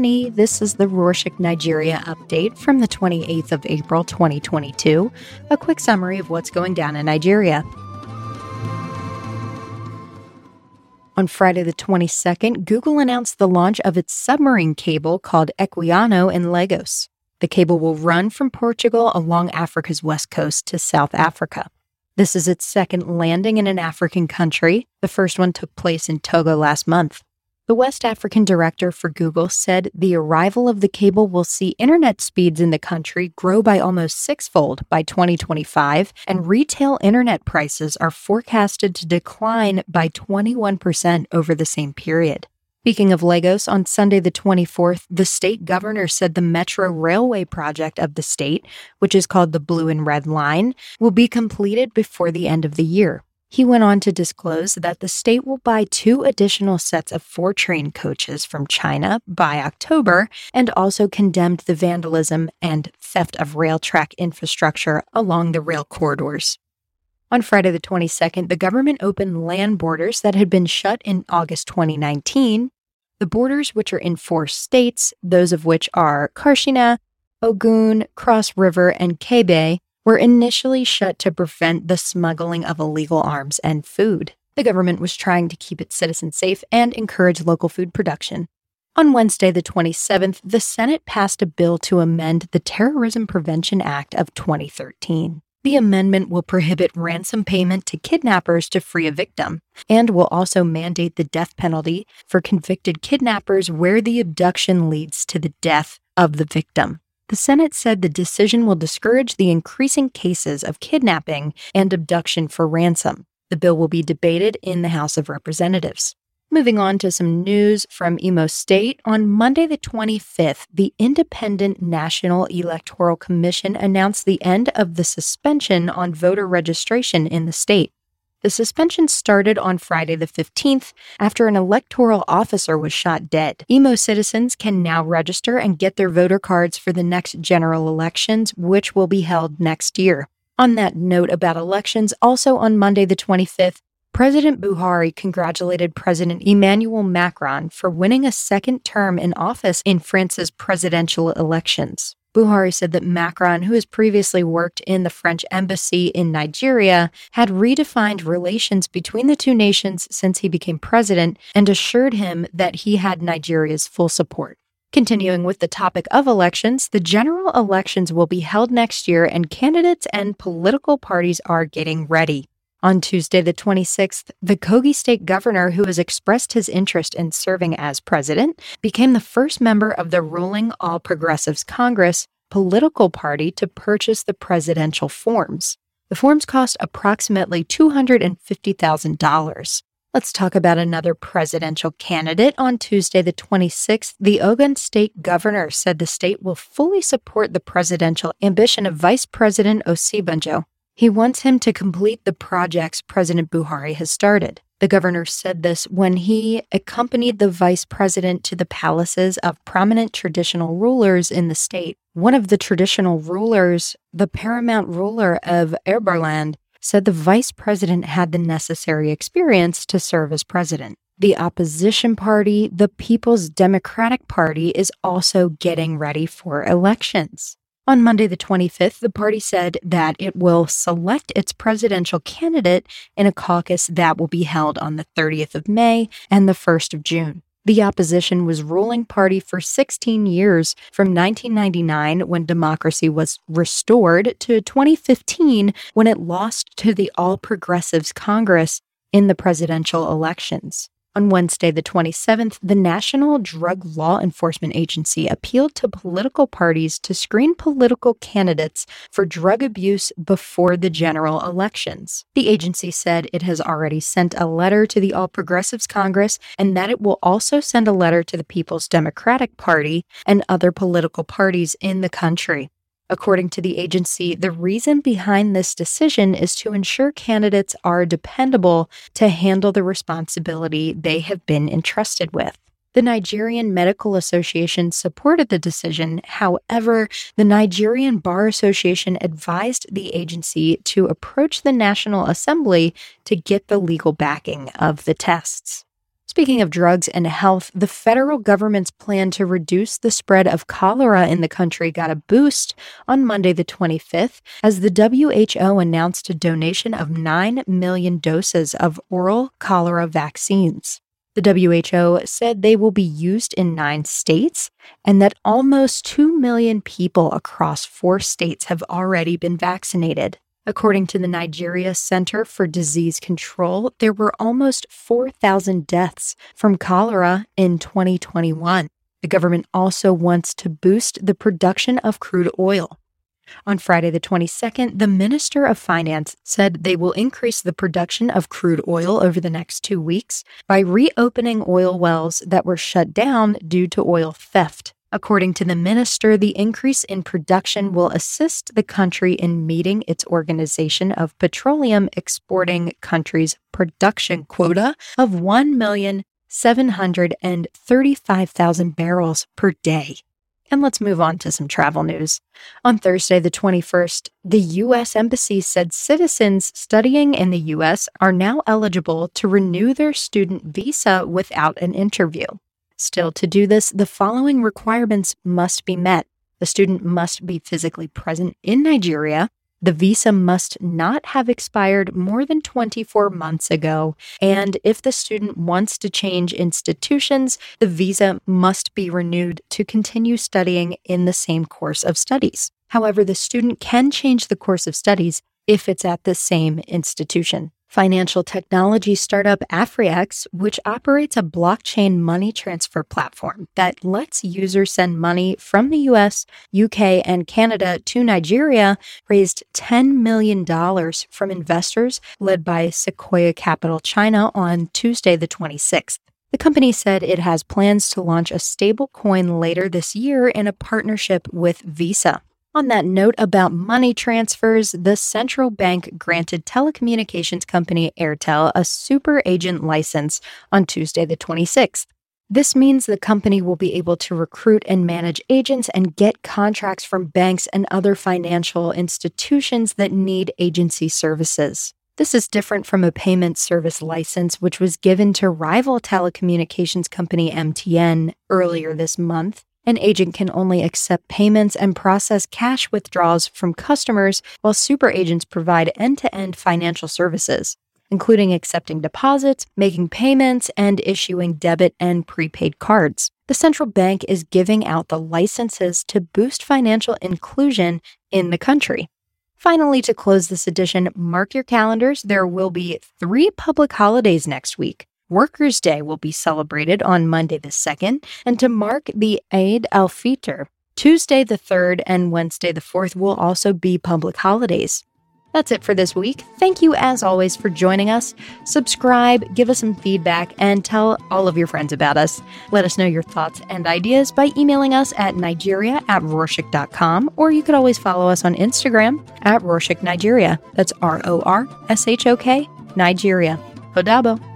20. This is the Rorshok Nigeria update from the 28th of April 2022. A quick summary of what's going down in Nigeria. On Friday the 22nd, Google announced the launch of its submarine cable called Equiano in Lagos. The cable will run from Portugal along Africa's west coast to South Africa. This is its second landing in an African country. The first one took place in Togo last month. The West African director for Google said the arrival of the cable will see internet speeds in the country grow by almost sixfold by 2025, and retail internet prices are forecasted to decline by 21% over the same period. Speaking of Lagos, on Sunday the 24th, the state governor said the metro railway project of the state, which is called the Blue and Red Line, will be completed before the end of the year. He went on to disclose that the state will buy two additional sets of four train coaches from China by October and also condemned the vandalism and theft of rail track infrastructure along the rail corridors. On Friday, the 22nd, the government opened land borders that had been shut in August 2019. The borders, which are in four states, those of which are Katsina, Ogun, Cross River, and Kebbi, were initially shut to prevent the smuggling of illegal arms and food. The government was trying to keep its citizens safe and encourage local food production. On Wednesday, the 27th, the Senate passed a bill to amend the Terrorism Prevention Act of 2013. The amendment will prohibit ransom payment to kidnappers to free a victim and will also mandate the death penalty for convicted kidnappers where the abduction leads to the death of the victim. The Senate said the decision will discourage the increasing cases of kidnapping and abduction for ransom. The bill will be debated in the House of Representatives. Moving on to some news from Imo State, on Monday the 25th, the Independent National Electoral Commission announced the end of the suspension on voter registration in the state. The suspension started on Friday the 15th after an electoral officer was shot dead. Imo citizens can now register and get their voter cards for the next general elections, which will be held next year. On that note about elections, also on Monday the 25th, President Buhari congratulated President Emmanuel Macron for winning a second term in office in France's presidential elections. Buhari said that Macron, who has previously worked in the French embassy in Nigeria, had redefined relations between the two nations since he became president and assured him that he had Nigeria's full support. Continuing with the topic of elections, the general elections will be held next year and candidates and political parties are getting ready. On Tuesday, the 26th, the Kogi state governor, who has expressed his interest in serving as president, became the first member of the ruling All Progressives Congress political party to purchase the presidential forms. The forms cost approximately $250,000. Let's talk about another presidential candidate. On Tuesday, the 26th, the Ogun state governor said the state will fully support the presidential ambition of Vice President Osinbajo he wants him to complete the projects President Buhari has started. The governor said this when he accompanied the vice president to the palaces of prominent traditional rulers in the state. One of the traditional rulers, the paramount ruler of Egbaland, said the vice president had the necessary experience to serve as president. The opposition party, the People's Democratic Party, is also getting ready for elections. On Monday, the 25th, the party said that it will select its presidential candidate in a caucus that will be held on the 30th of May and the 1st of June. The opposition was ruling party for 16 years from 1999 when democracy was restored to 2015 when it lost to the All Progressives Congress in the presidential elections. On Wednesday, the 27th, the National Drug Law Enforcement Agency appealed to political parties to screen political candidates for drug abuse before the general elections. The agency said it has already sent a letter to the All Progressives Congress and that it will also send a letter to the People's Democratic Party and other political parties in the country. According to the agency, the reason behind this decision is to ensure candidates are dependable to handle the responsibility they have been entrusted with. The Nigerian Medical Association supported the decision. However, the Nigerian Bar Association advised the agency to approach the National Assembly to get the legal backing of the tests. Speaking of drugs and health, the federal government's plan to reduce the spread of cholera in the country got a boost on Monday, the 25th, as the WHO announced a donation of 9 million doses of oral cholera vaccines. The WHO said they will be used in nine states and that almost 2 million people across four states have already been vaccinated. According to the Nigeria Center for Disease Control, there were almost 4,000 deaths from cholera in 2021. The government also wants to boost the production of crude oil. On Friday, the 22nd, the Minister of Finance said they will increase the production of crude oil over the next two weeks by reopening oil wells that were shut down due to oil theft. According to the minister, the increase in production will assist the country in meeting its Organization of Petroleum Exporting Countries production quota of 1,735,000 barrels per day. And let's move on to some travel news. On Thursday, the 21st, the U.S. Embassy said citizens studying in the U.S. are now eligible to renew their student visa without an interview. Still, to do this, the following requirements must be met. The student must be physically present in Nigeria. The visa must not have expired more than 24 months ago. And if the student wants to change institutions, the visa must be renewed to continue studying in the same course of studies. However, the student can change the course of studies if it's at the same institution financial technology startup Afriex, which operates a blockchain money transfer platform that lets users send money from the US, UK, and Canada to Nigeria, raised $10 million from investors led by Sequoia Capital China on Tuesday, the 26th. The company said it has plans to launch a stablecoin later this year in a partnership with Visa. On that note about money transfers, the central bank granted telecommunications company Airtel a super agent license on Tuesday, the 26th. This means the company will be able to recruit and manage agents and get contracts from banks and other financial institutions that need agency services. This is different from a payment service license, which was given to rival telecommunications company MTN earlier this month. An agent can only accept payments and process cash withdrawals from customers, while super agents provide end to end financial services, including accepting deposits, making payments, and issuing debit and prepaid cards. The central bank is giving out the licenses to boost financial inclusion in the country. Finally, to close this edition, mark your calendars. There will be three public holidays next week. Workers' Day will be celebrated on Monday the 2nd, and to mark the Eid al Fitr, Tuesday the 3rd and Wednesday the 4th will also be public holidays. That's it for this week. Thank you, as always, for joining us. Subscribe, give us some feedback, and tell all of your friends about us. Let us know your thoughts and ideas by emailing us at nigeria at rorshok.com, or you could always follow us on Instagram at Rorshok Nigeria. That's R O R S H O K, Nigeria. Hodabo.